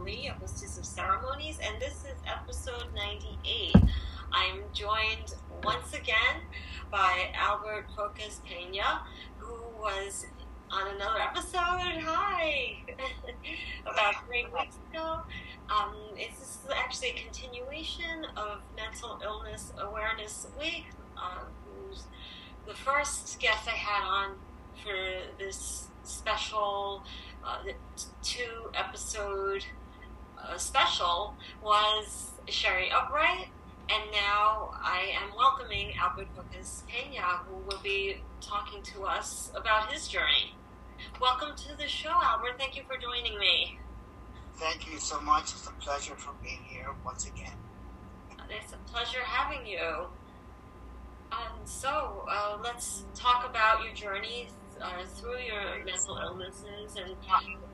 Lee, a hostess of ceremonies, and this is episode 98. I'm joined once again by Albert Crocus Pena, who was on another episode. Hi! About three weeks ago. Um, this is actually a continuation of Mental Illness Awareness Week. Um, the first guest I had on for this special uh, two episode uh, special was Sherry Upright, and now I am welcoming Albert Crocus Pena, who will be talking to us about his journey. Welcome to the show, Albert. Thank you for joining me. Thank you so much. It's a pleasure for being here once again. It's a pleasure having you. Um, so uh, let's talk about your journey uh, through your mental illnesses and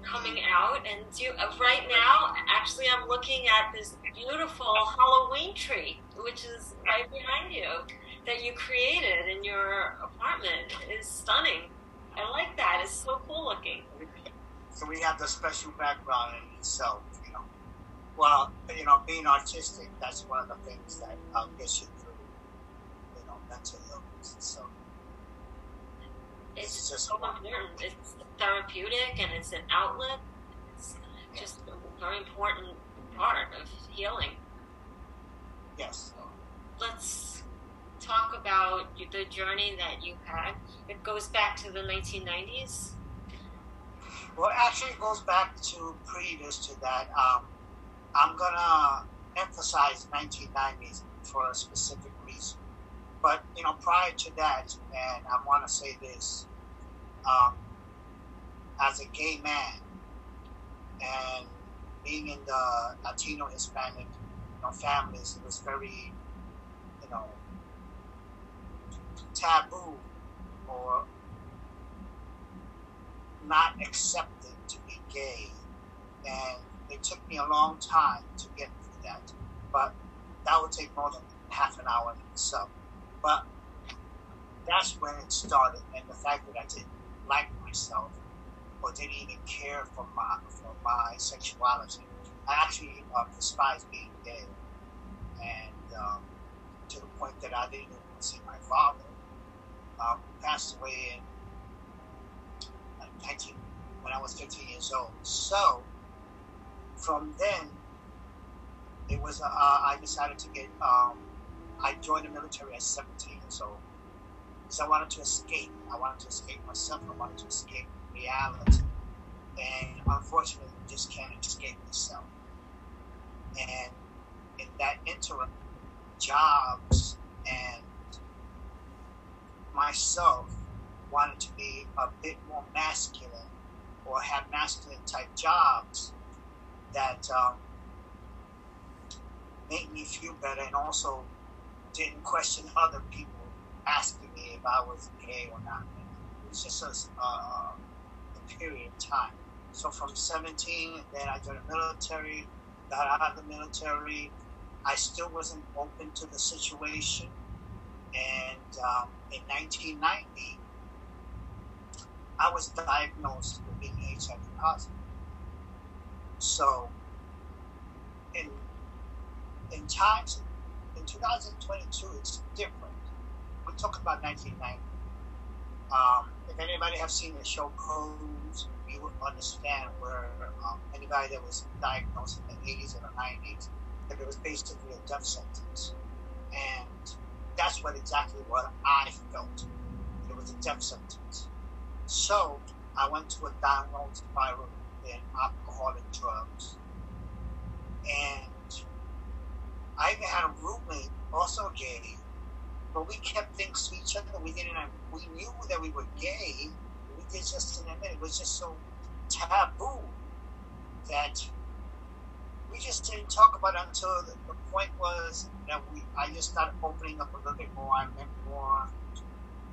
coming out. And you, uh, right now, actually, I'm looking at this beautiful Halloween tree, which is right behind you, that you created in your apartment. is stunning. I like that. It's so cool looking. So we have the special background in itself, you know. Well, you know, being artistic, that's one of the things that uh, gets you through, you know, mental illness. So it's, just so important. It's therapeutic and it's an outlet. It's just a very important part of healing. Yes. Let's talk about the journey that you had. It goes back to the 1990s. Well, actually, it goes back to previous to that. Um, I'm gonna emphasize 1990s for a specific. But you know, prior to that, and I want to say this: um, as a gay man and being in the Latino Hispanic you know, families, it was very, you know, taboo or not accepted to be gay. And it took me a long time to get through that. But that would take more than half an hour in itself. But that's when it started. And the fact that I didn't like myself or didn't even care for my for my sexuality. I actually uh, despised being gay, and um, to the point that I didn't even see my father, who passed away in 19, when I was 15 years old. So from then, it was uh, I decided to get. Um, I joined the military at 17 years old because I wanted to escape. I wanted to escape myself. I wanted to escape reality. And unfortunately, you just can't escape yourself. And in that interim, jobs and myself wanted to be a bit more masculine or have masculine type jobs that um, made me feel better and also didn't question other people asking me if I was gay or not. It was just a, uh, a period of time. So from 17, then I joined the military, got out of the military. I still wasn't open to the situation. And um, in 1990, I was diagnosed with being HIV positive. So in in times in 2022, it's different we're talking about 1990. Um, if anybody have seen the show Pose, you would understand where um, anybody that was diagnosed in the 80s or the 90s, that it was basically a death sentence. And that's what exactly what I felt. It was a death sentence. So I went to a downward spiral in alcohol and drugs. And I even had a roommate, also gay, but we kept things to each other. We didn't. We knew that we were gay. We did just in a minute. It was just so taboo that we just didn't talk about it until the, the point was that we. I just started opening up a little bit more. I met more,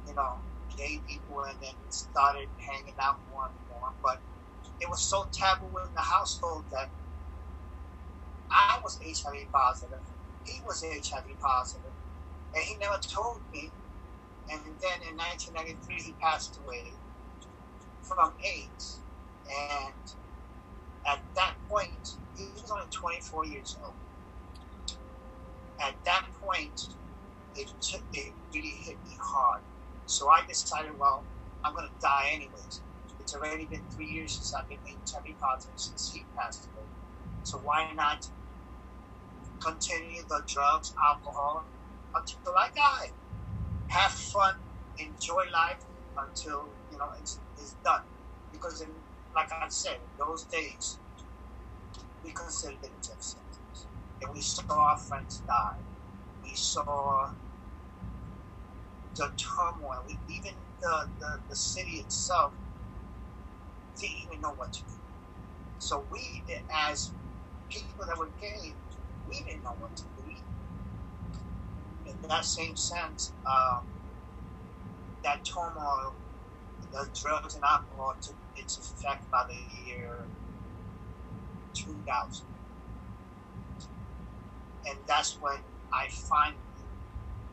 you know, gay people, and then started hanging out more and more. But it was so taboo in the household that I was HIV positive. He was HIV positive and he never told me. And then in 1993, he passed away from AIDS. And At that point, he was only 24 years old. At that point, it, took, it really hit me hard. So I decided, well, I'm going to die anyways. It's already been three years since I've been HIV positive since he passed away. So why not continue the drugs, alcohol until I die? Have fun, enjoy life until you know it's, it's done. Because in, like I said, those days, we considered it death sentence, and we saw our friends die. We saw the turmoil. We, even the, the, the city itself didn't even know what to do. So we, as people that were gay, we didn't know what to do. In that same sense, um, that turmoil, the drugs and alcohol took its effect by the year 2000. And that's when I finally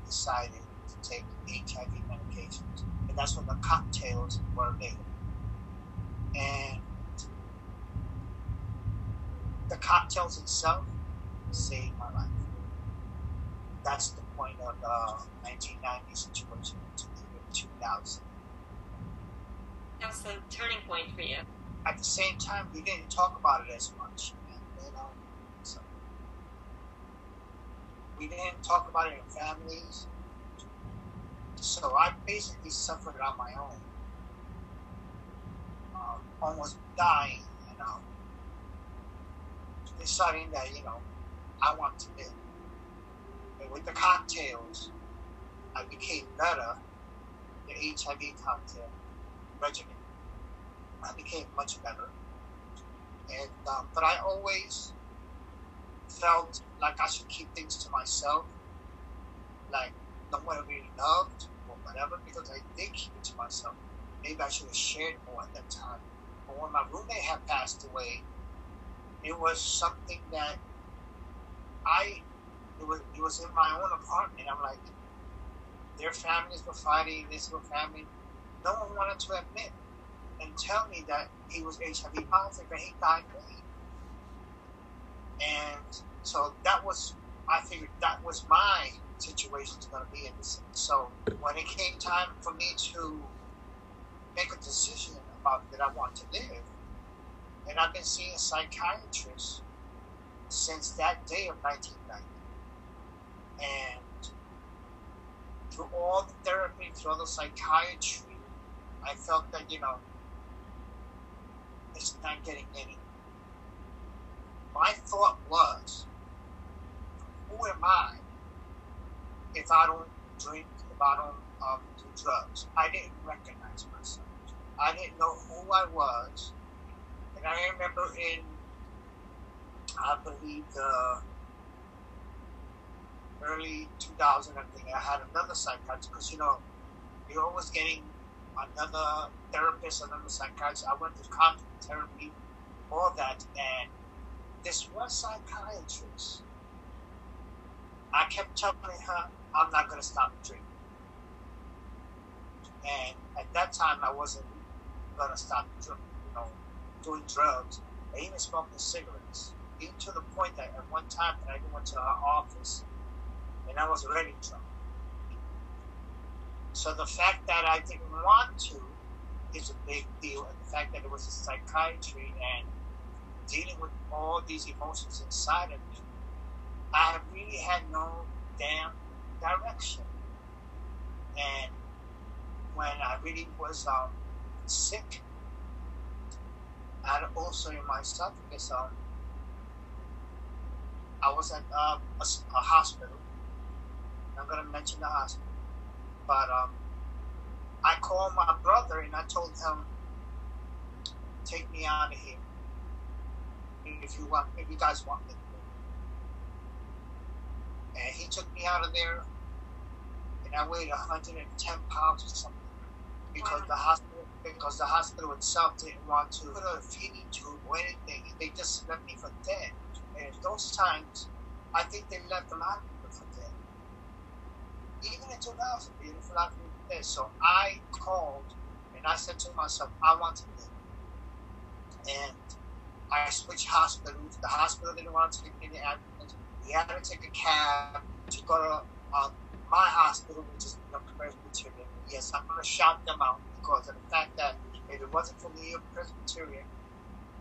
decided to take HIV medications. And that's when the cocktails were made. And the cocktails itself saved my life. That's the point of the 1990 situation to the year 2000. That was the turning point for you. At the same time, we didn't talk about it as much. You know, so we didn't talk about it in families. So I basically suffered on my own, um, almost dying. You know, deciding that you know I want to live. And with the cocktails, I became better. The HIV cocktail regimen, I became much better. And um, but I always felt like I should keep things to myself, like no one really loved or whatever, because I did keep it to myself. Maybe I should have shared more at that time. But when my roommate had passed away, it was something that I it was it was in my own apartment. I'm like, their families were fighting, this were family. No one wanted to admit and tell me that he was HIV positive and he died early. And so that was I figured that was my situation was going to be in this. So when it came time for me to make a decision about that I want to live, and I've been seeing psychiatrists since that day of 1990. And through all the therapy, through all the psychiatry, I felt that, you know, it's not getting any. My thought was, who am I if I don't drink, if I don't um, do drugs? I didn't recognize myself. I didn't know who I was. And I remember in I believe the early 2000, I think I had another psychiatrist because you know you're always getting another therapist, another psychiatrist. I went to conflict therapy, all that, and this one psychiatrist, I kept telling her, I'm not going to stop drinking. And at that time, I wasn't going to stop, drinking, you know, doing drugs, or even smoking cigarettes to the point that at one time that I went to our office and I was already drunk. So the fact that I didn't want to is a big deal, and the fact that it was a psychiatry and dealing with all these emotions inside of me, I really had no damn direction. And when I really was um, sick, I also in my esophagus um, I was at uh, a, a, hospital. I'm gonna mention the hospital, but um, I called my brother and I told him, "Take me out of here if you want, if you guys want me." And he took me out of there, and I weighed 110 pounds or something because wow. the hospital because the hospital itself didn't want to put a feeding tube or anything. They just left me for dead. And those times, I think they left a lot of people for dead. Even in 2000, they left a lot of people dead. So I called and I said to myself, I want to live. And I switched hospitals. The hospital didn't want to take any ambulance. We had to take a cab to go to uh, my hospital, which is the Presbyterian. Yes, I'm going to shout them out because of the fact that if it wasn't for the Presbyterian,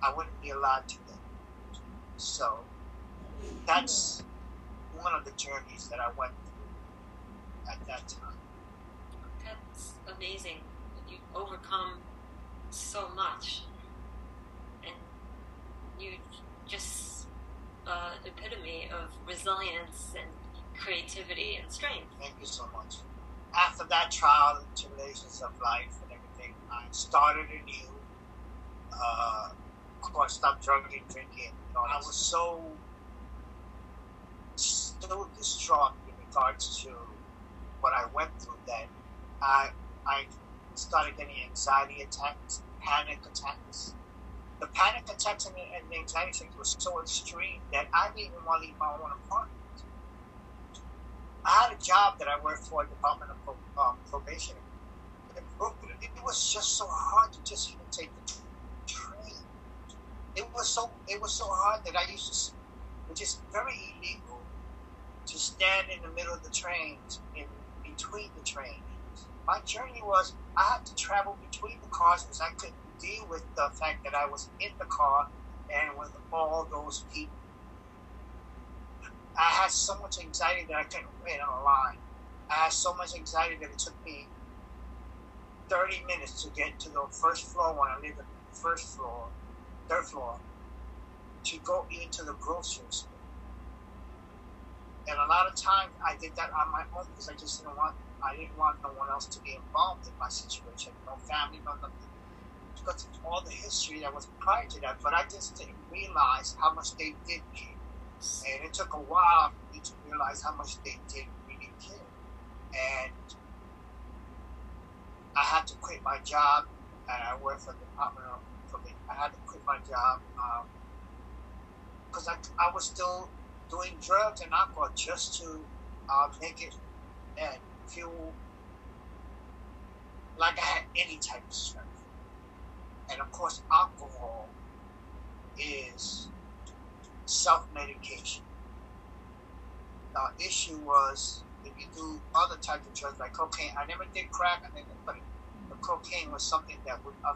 I wouldn't be alive today. So that's one of the journeys that I went through at that time. That's amazing. You overcome so much, and you just uh, epitome of resilience and creativity and strength. Thank you so much. After that trial and tribulations of life and everything, I started anew. Uh, course, stopped drinking, drinking. You know, I was so so distraught in regards to what I went through that I I started getting anxiety attacks, panic attacks. The panic attacks and the, and the anxiety attacks were so extreme that I didn't want to leave my own apartment. I had a job that I worked for, Department of um, Probation. It, was just so hard to just even take the. It was so it was so hard that I used to, which is very illegal, to stand in the middle of the trains in between the trains. My journey was I had to travel between the cars because I couldn't deal with the fact that I was in the car and with all those people. I had so much anxiety that I couldn't wait on a line. I had so much anxiety that it took me 30 minutes to get to the first floor when I lived the first floor, floor, to go into the grocery store. And a lot of times I did that on my own because I just didn't want I didn't want no one else to be involved in my situation, no family, no nothing. Because of all the history that was prior to that, but I just didn't realize how much they did care. And it took a while for me to realize how much they did really care. And I had to quit my job, and I worked for the Department of. I had to quit my job because um, I, I was still doing drugs and alcohol just to uh, make it and feel like I had any type of strength. And of course, alcohol is self medication. The issue was if you do other types of drugs like cocaine, I never did crack, I never, but the cocaine was something that would uh,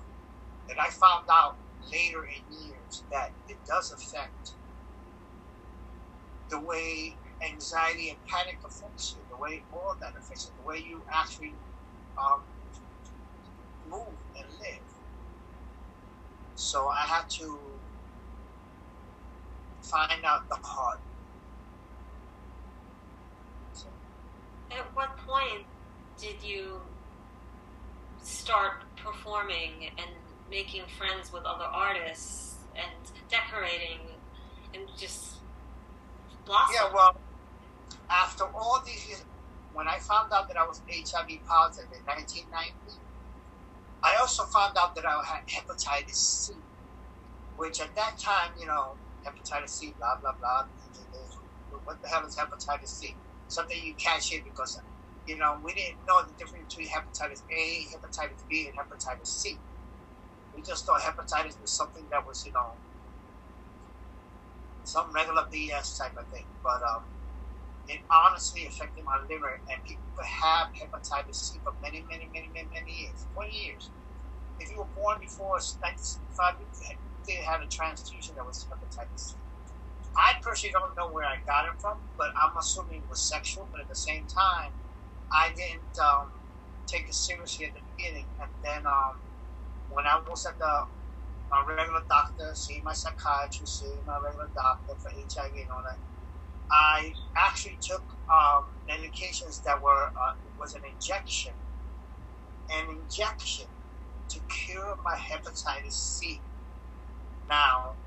that I found out later in years that it does affect the way anxiety and panic affects you, the way all that affects you, the way you actually um, move and live. So I had to find out the heart. At what point did you start performing and making friends with other artists and decorating and just blossom? Yeah, well, after all these years, when I found out that I was HIV positive in 1990, I also found out that I had hepatitis C, which at that time, you know, hepatitis C, blah, blah, blah. What the hell is hepatitis C? Something you catch it because, you know, we didn't know the difference between hepatitis A, hepatitis B, and hepatitis C. We just thought hepatitis was something that was, you know, some regular BS type of thing. But um, it honestly affected my liver, and people could have hepatitis C for many, many, many, many, many years, 20 years. If you were born before 1965, you did have a transfusion that was hepatitis C. I personally don't know where I got it from, but I'm assuming it was sexual. But at the same time, I didn't um, take it seriously at the beginning. And then um, when I was at the my regular doctor, seeing my psychiatrist, seeing my regular doctor for HIV and all that, I actually took um, medications that were uh, was an injection, an injection to cure my hepatitis C. Now,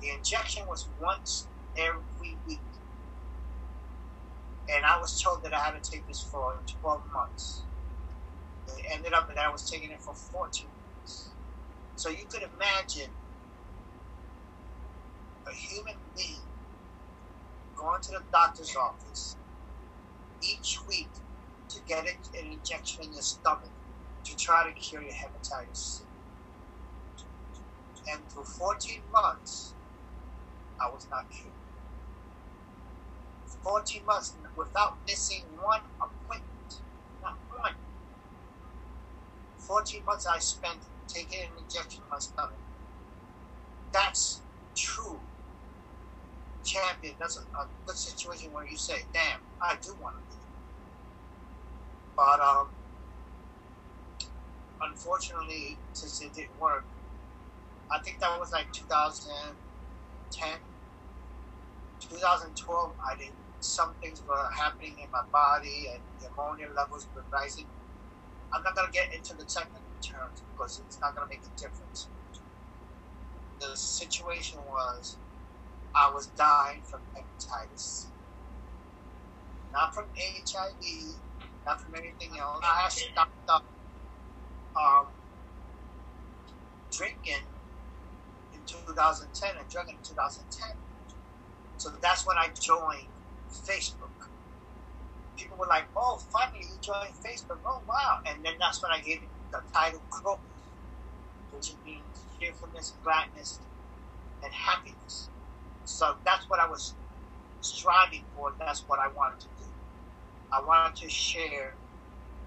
the injection was once every week, and I was told that I had to take this for 12 months. It ended up that I was taking it for 14 months. So you could imagine a human being going to the doctor's office each week to get an injection in your stomach to try to cure your hepatitis. And for 14 months, I was not cured. 14 months without missing one appointment. Not one. 14 months I spent taking an injection in my stomach. That's true champion. That's a, a good situation where you say, damn, I do want to do it. But um, unfortunately, since it didn't work, I think that was like 2010. 2012, I did some things were happening in my body and the ammonia levels were rising. I'm not to get into the technical because it's not going to make a difference. The situation was I was dying from hepatitis. Not from HIV, not from anything else. I stopped up um, drinking in 2010 and drinking in 2010. So that's when I joined Facebook. People were like, "Oh, finally you joined Facebook! Oh, wow!" And then that's when I gave the title "Crow," which means cheerfulness, gladness, and happiness. So that's what I was striving for. That's what I wanted to do. I wanted to share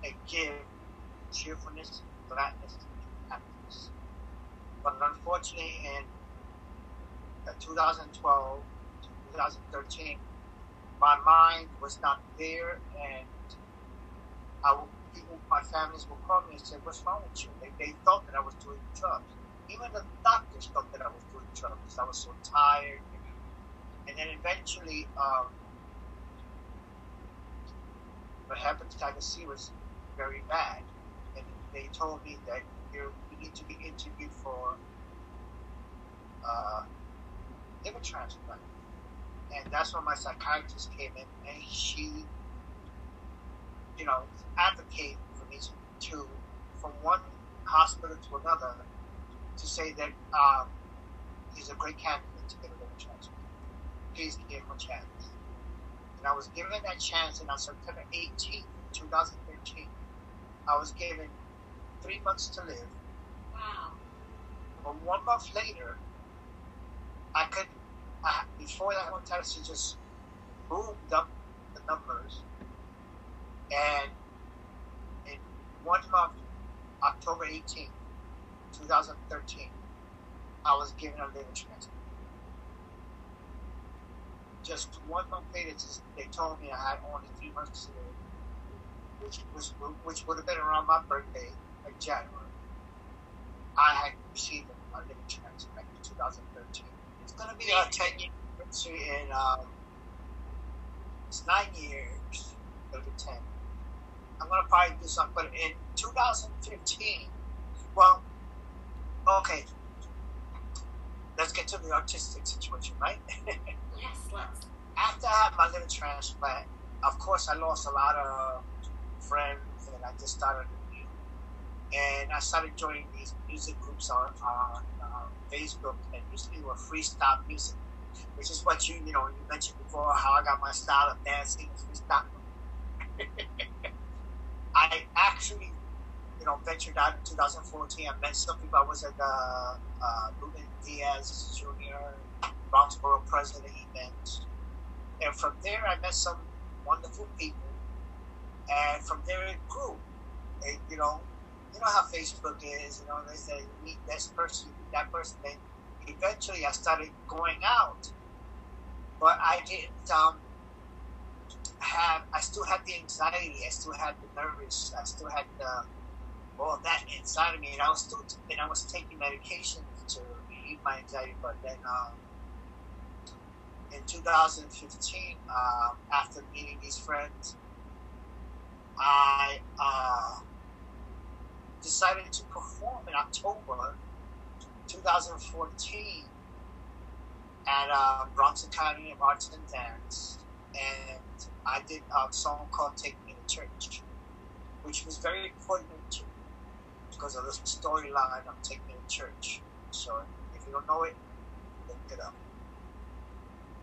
and give cheerfulness, gladness, and happiness. But unfortunately, in uh, 2012, 2013, my mind was not there, and I people, my families would call me and say, "What's wrong with you?" They, they thought that I was doing drugs. Even the doctors thought that I was doing drugs because I was so tired. And then eventually, um, what hepatitis C was very bad, and they told me that you need to be interviewed for uh, liver transplant and that's when my psychiatrist came in, and she, you know, advocate for me to, from one hospital to another, to say that um, he's a great candidate to get a liver transplant. Please give him a chance. And I was given that chance, and on September 18, 2013, I was given three months to live. Wow. But one month later, I could uh, before that one test, just moved up the numbers. And in one month, October 18, 2013, I was given a liver transplant. Just one month later, just, they told me I had only three months to live, which was which would have been around my birthday in January. I had received a liver transplant in 2013 It's going to be a 10 year anniversary in, um, it's nine years, it'll be 10. I'm going to probably do something, but in 2015, well, okay, let's get to the artistic situation, right? yes, let's. After I had my liver transplant, of course, I lost a lot of friends, and I just started new. and I started joining these music groups on, on um, Facebook, and usually were freestyle music, which is what you you know you mentioned before how I got my style of dancing freestyle. I actually, you know, ventured out in 2014. I met some people. I was at the uh, Ruben Diaz Jr. Bronx Borough President event, and from there I met some wonderful people, and from there it grew. You know, you know how Facebook is. You know, they say meet this person, meet that person. Then eventually, I started going out, but I didn't um, have. I still had the anxiety. I still had the nervous. I still had the all that inside of me, and I was still and I was taking medication to relieve my anxiety. But then. Um, in 2015, um, after meeting these friends, I uh, decided to perform in October 2014 at uh, Bronx Academy of Arts and Dance, and I did a song called "Take Me to Church," which was very important to me because of the storyline of "Take Me to Church." So, if you don't know it, look it up.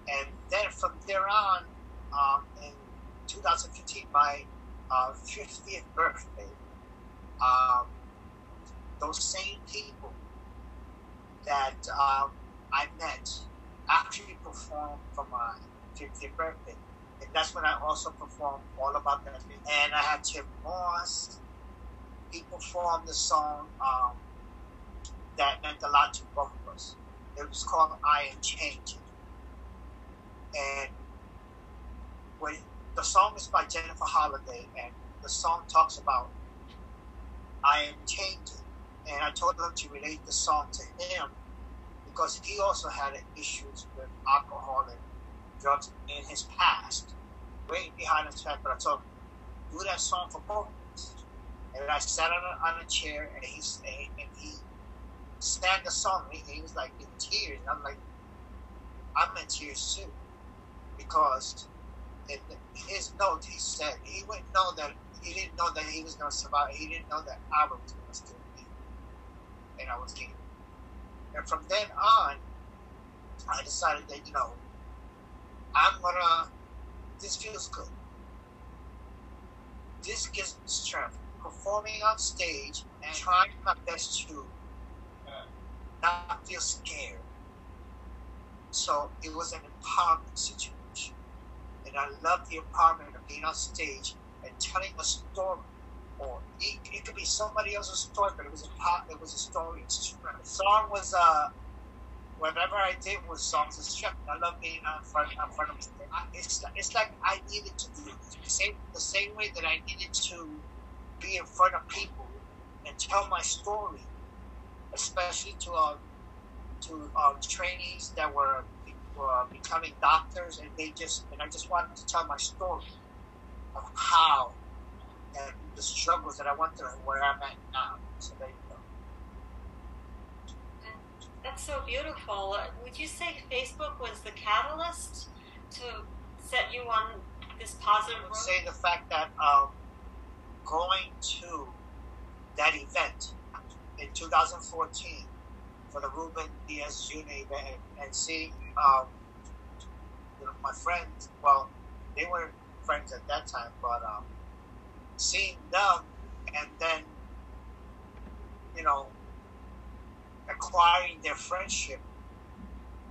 And then from there on, um, in 2015, my uh, 50th birthday, um, those same people that um, I met actually performed for my 50th birthday. And that's when I also performed All About That. And I had Tim Moss. He performed the song um, that meant a lot to both of us. It was called I Am Changing. And when the song is by Jennifer Holliday, and the song talks about I am changing. And I told them to relate the song to him because he also had issues with alcohol and drugs in his past, way behind his back. But I told him, do that song for both. And I sat on a, on a chair and he, and he sang the song. He, he was like in tears. And I'm like, I'm in tears too. Because in his note, he said he wouldn't know that he didn't know that he was going to survive. He didn't know that I was going to still be. And I was getting and from then on, I decided that, you know, I'm gonna, this feels good. This gives me strength. Performing on stage and trying my best to not feel scared. So it was an empowerment situation. And I love the empowerment of being on stage and telling a story or it, it could be somebody else's story, but it was a part, it was a story. The song was uh, whatever I did with songs. I love being in front, in front of. It's it's like I needed to do the same the same way that I needed to be in front of people and tell my story, especially to uh, to uh, trainees that were becoming doctors, and they just and I just wanted to tell my story of how and the struggles that I went through and where I'm at now. So go. That's so beautiful. Would you say Facebook was the catalyst to set you on this positive I would road? say the fact that um, going to that event in 2014 for the Ruben Diaz Jr. event and, and seeing um, you know, my friends, well, they weren't friends at that time, but um, seeing them and then, you know, acquiring their friendship.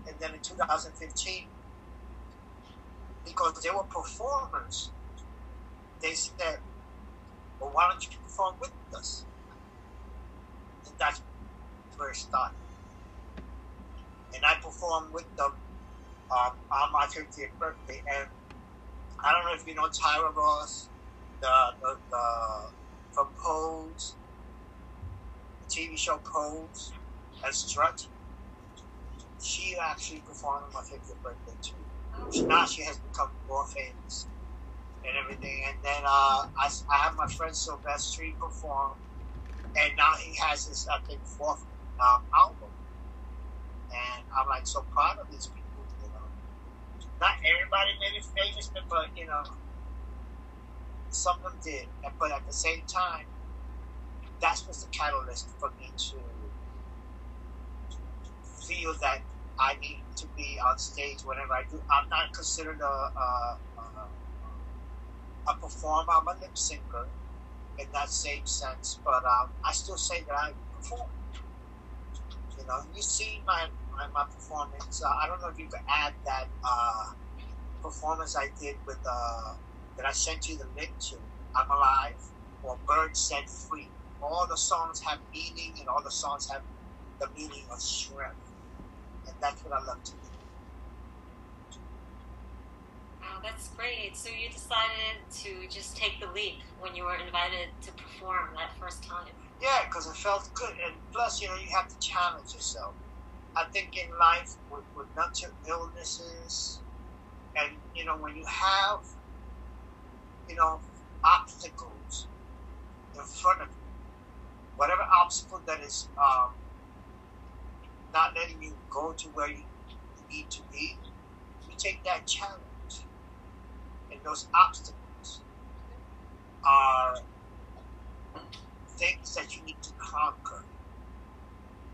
And then in 2015, because they were performers, they said, well, why don't you perform with us? And that's where it started. And I performed with them um, on my 50th birthday. And I don't know if you know Tyra Ross the, the, the from Pose, the TV show Pose, as Strut. She actually performed my 50th birthday too. now she has become more famous and everything. And then uh, I, I have my friend Sylvester perform, and now he has his I think fourth um, album. And I'm like so proud of these people. You know, not everybody made it famous, but you know, some of them did, but at the same time, that was the catalyst for me to feel that I need to be on stage whenever I do. I'm not considered a, a, a, a performer. I'm a lip syncer in that same sense, but um, I still say that I perform. You know, you see my my, my performance. Uh, I don't know if you could add that uh, performance I did with. Uh, that I sent you the link to, I'm Alive, or Birds Set Free. All the songs have meaning, and all the songs have the meaning of strength. And that's what I love to do. Wow, that's great. So you decided to just take the leap when you were invited to perform that first time. Yeah, because it felt good. And plus, you know, you have to challenge yourself. I think in life, with, with mental illnesses, and, you know, when you have you know, obstacles in front of you. Whatever obstacle that is um, not letting you go to where you need to be, you take that challenge. And those obstacles are things that you need to conquer.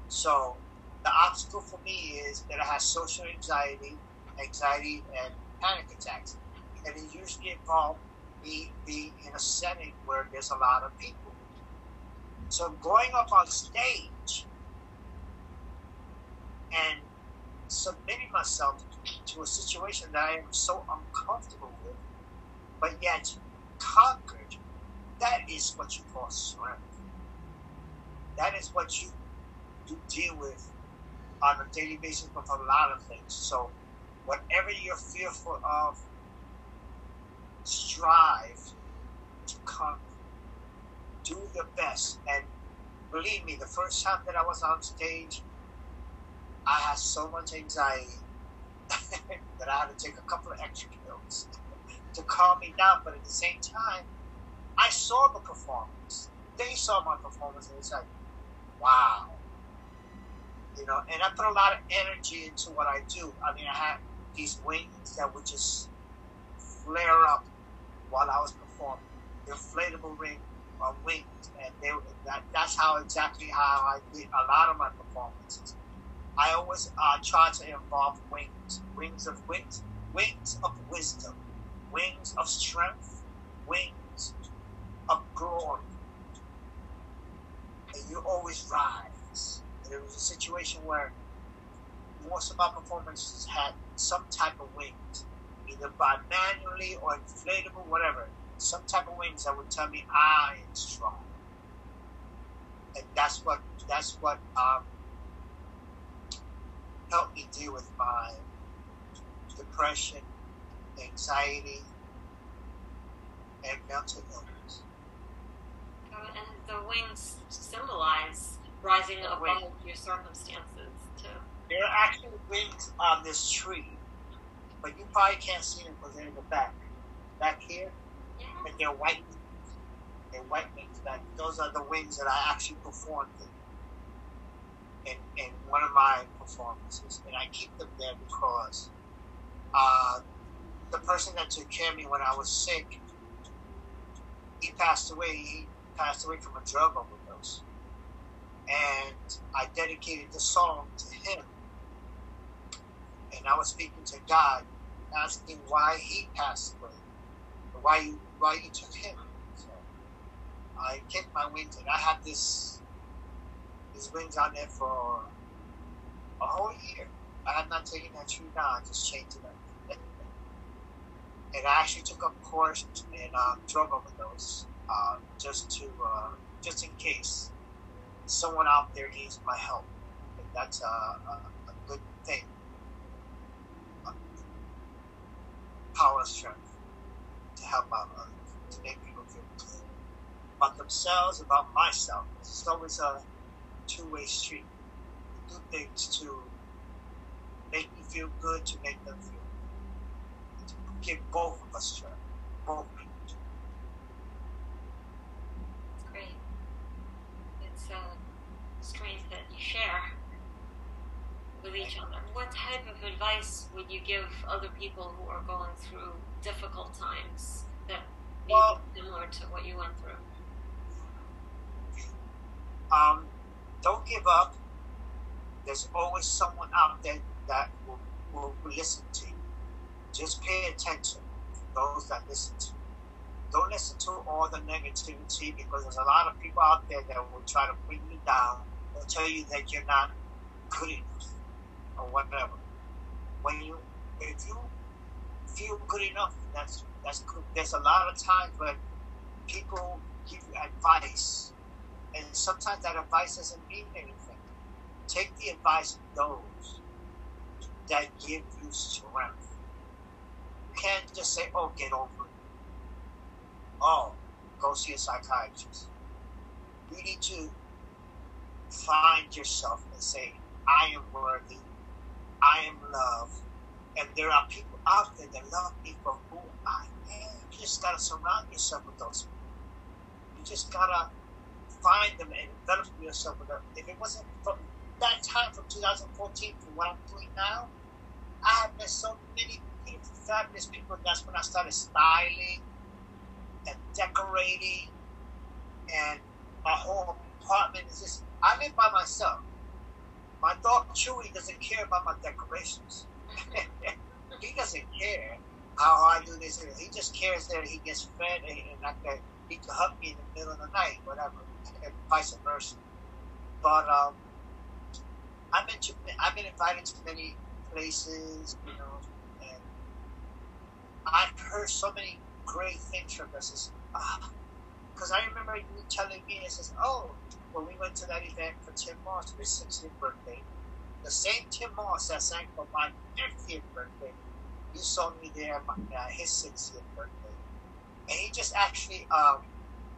So the obstacle for me is that I have social anxiety, anxiety, and panic attacks. And it usually involves be, be in a setting where there's a lot of people. So going up on stage and submitting myself to a situation that I am so uncomfortable with, but yet conquered, that is what you call strength. That is what you, deal with on a daily basis with a lot of things. So, whatever you're fearful of, strive to conquer. Do your best. And believe me, the first time that I was on stage, I had so much anxiety that I had to take a couple of extra pills to calm me down. But at the same time, I saw the performance. They saw my performance, and it's like, wow. You know, and I put a lot of energy into what I do. I mean, I had these wings that would just flare up while I was performing. Inflatable ring wings, and they, that, that's how exactly how I did a lot of my performances. I always uh, try to involve wings, wings of wings, wings of wisdom, wings of strength, wings of glory. And you always rise. And there was a situation where most of my performances had some type of wings, either by manually or inflatable, whatever. Some type of wings that would tell me I am strong. And that's what that's what um, helped me deal with my depression, anxiety, and mental illness. Um, and the wings symbolize rising above Wings. your circumstances, too. There are actually wings on this tree, but you probably can't see them because they're in the back. Back here, Yeah. and they're white. They're white wings. Back. Those are the wings that I actually performed in, in, in one of my performances, and I keep them there because uh, the person that took care of me when I was sick, he passed away. He passed away from a drug overdose, and I dedicated the song to him. And I was speaking to God, asking why he passed away, why you why you took him. So I kept my wings, and I had this these wings on there for a whole year. I had not taken that tree down; I just changed it up. and I actually took up course in um, drug overdose, uh, just to uh, just in case someone out there needs my help. And that's a, a, a good thing. Uh, Power and strength to help out others, to make people feel good about themselves, about myself. It's always a two-way street. Do things to make me feel good, to make them feel good. To give both of us strength, both people. It's great. It's a strength that you share with each other. What type of advice would you give other people who are going through difficult times that may Well- be similar to what you went through? um, don't give up. There's always someone out there that will, will, listen to you. Just pay attention to those that listen to you. Don't listen to all the negativity because there's a lot of people out there that will try to bring you down. They'll tell you that you're not good enough or whatever. When you, if you feel good enough, that's that's good. There's a lot of times when people give you advice and sometimes that advice doesn't mean anything. Take the advice of those that give you strength. You can't just say, oh, get over it. Oh, go see a psychiatrist. You need to find yourself and say, I am worthy. I am loved. And there are people out there that love me for who I am. You just gotta surround yourself with those people. You just gotta find them and develop yourself with them. If it wasn't from that time from 2014 to what I'm doing now, I have met so many beautiful, fabulous people. That's when I started styling and decorating, and my whole apartment is just. I live by myself. My dog Chewy doesn't care about my decorations. he doesn't care how I do this. He just cares that he gets fed and, he can hug me in the middle of the night, whatever, and vice versa. But um, I've been to, I've been invited to many places, you know, and I've heard so many great things from this. Because ah, I remember you telling me, it says, oh, when we went to that event for Tim Moss for his 60th birthday, the same Tim Moss that sang for my 50th birthday, you saw me there my, uh, his 60th birthday. And he just actually um,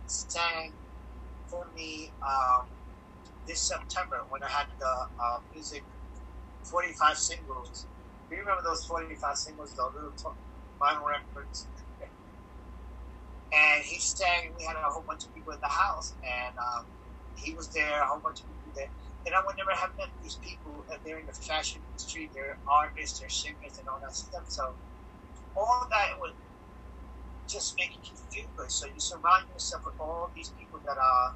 sang for me um, this September when I had the uh, music 45 singles. Do you remember those 45 singles, the little vinyl records? and he sang, we had a whole bunch of people in the house, and um, he was there, a whole bunch of people there. And I would never have met these people, and they're in the fashion industry, they're artists, they're singers, and all that stuff. So all that would just making you feel good. So you surround yourself with all these people that are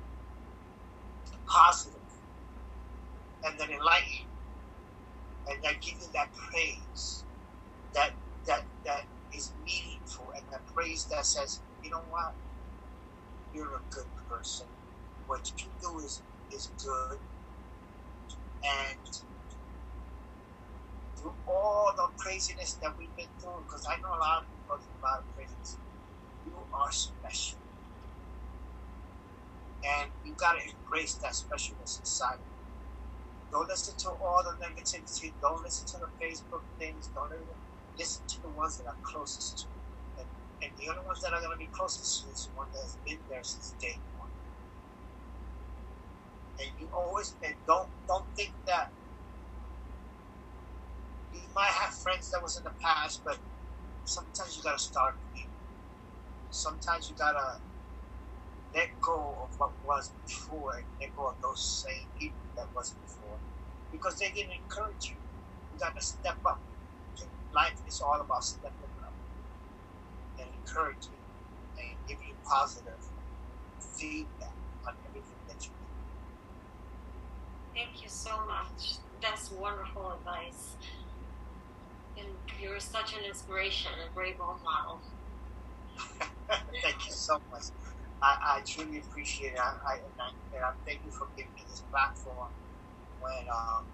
positive and that enlighten and that give you that praise that that that is meaningful and that praise that says, you know what, you're a good person. What you do is is good, and through all the craziness that we've been through, because I know a lot of people go through a lot of craziness, you are special, and you gotta embrace that specialness inside. Don't listen to all the negativity. Don't listen to the Facebook things. Don't listen to the ones that are closest to you. And, and the only ones that are going to be closest to you is the one that has been there since day one. And you always and don't don't think that you might have friends that was in the past, but sometimes you gotta start new. Sometimes you gotta let go of what was before and let go of those same people that was before. Because they didn't encourage you. You gotta step up. Life is all about stepping up and encouraging and giving you positive feedback on everything that you do. Thank you so much. That's wonderful advice. And you're such an inspiration, a great role model. Thank you so much. I, I truly appreciate it. I, I, and, I, and I thank you for giving me this platform when um,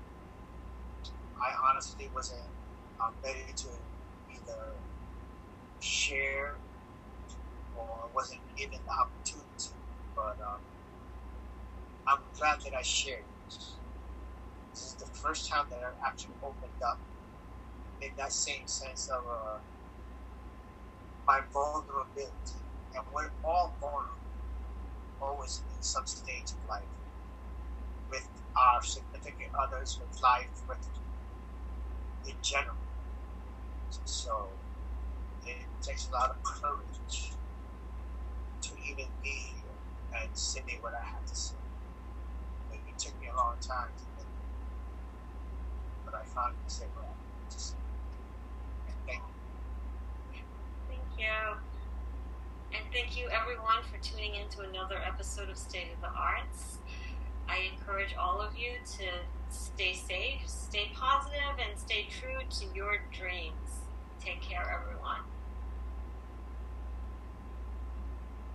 I honestly wasn't um, ready to either share or wasn't given the opportunity. But um, I'm glad that I shared this. Is the first time that I've actually opened up in that same sense of uh, my vulnerability. And we're all vulnerable, always in some stage of life, with our significant others, with life, with in general. So it takes a lot of courage to even be here and say what I have to say. It, took me a long time to get but I finally said what I had to say. thank you. Thank you. And thank you everyone for tuning in to another episode of State of the Arts. I encourage all of you to stay safe, stay positive, and stay true to your dreams. Take care, everyone.